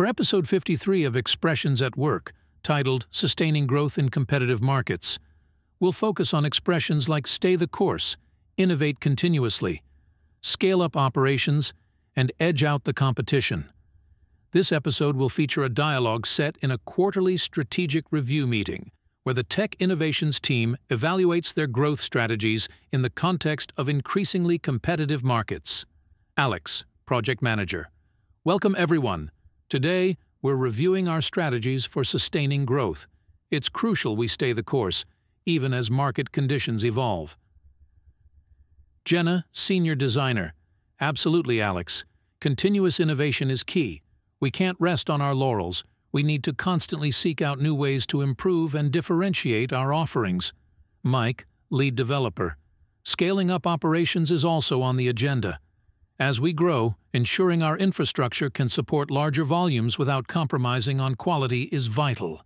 For episode 53 of Expressions at Work, titled Sustaining Growth in Competitive Markets, we'll focus on expressions like stay the course, innovate continuously, scale up operations, and edge out the competition. This episode will feature a dialogue set in a quarterly strategic review meeting where the Tech Innovations team evaluates their growth strategies in the context of increasingly competitive markets. Alex, Project Manager. Welcome, everyone. Today, we're reviewing our strategies for sustaining growth. It's crucial we stay the course, even as market conditions evolve. Jenna, Senior Designer. Absolutely, Alex. Continuous innovation is key. We can't rest on our laurels. We need to constantly seek out new ways to improve and differentiate our offerings. Mike, Lead Developer. Scaling up operations is also on the agenda. As we grow, ensuring our infrastructure can support larger volumes without compromising on quality is vital.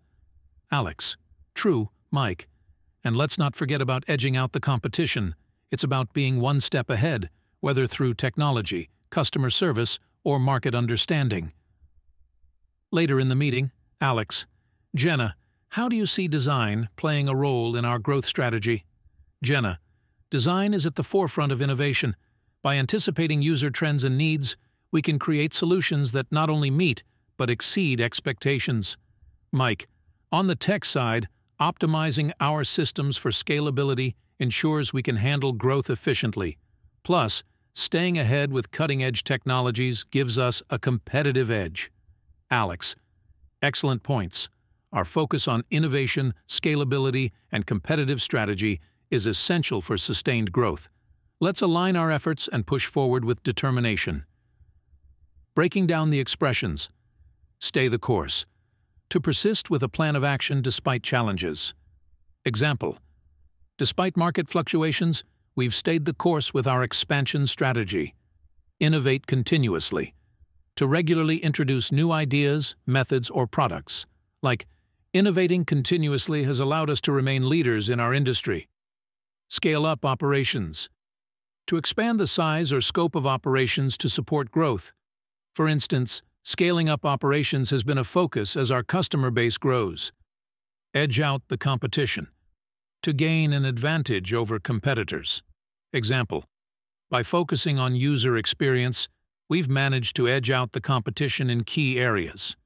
Alex. True, Mike. And let's not forget about edging out the competition. It's about being one step ahead, whether through technology, customer service, or market understanding. Later in the meeting, Alex. Jenna, how do you see design playing a role in our growth strategy? Jenna, design is at the forefront of innovation. By anticipating user trends and needs, we can create solutions that not only meet, but exceed expectations. Mike, on the tech side, optimizing our systems for scalability ensures we can handle growth efficiently. Plus, staying ahead with cutting-edge technologies gives us a competitive edge. Alex. Excellent points. Our focus on innovation, scalability, and competitive strategy is essential for sustained growth. Let's align our efforts and push forward with determination. Breaking down the expressions. Stay the course. To persist with a plan of action despite challenges. Example. Despite market fluctuations, we've stayed the course with our expansion strategy. Innovate continuously to regularly introduce new ideas, methods, or products, like innovating continuously has allowed us to remain leaders in our industry. Scale up operations. To expand the size or scope of operations to support growth. For instance, scaling up operations has been a focus as our customer base grows. Edge out the competition. To gain an advantage over competitors. Example, by focusing on user experience, we've managed to edge out the competition in key areas.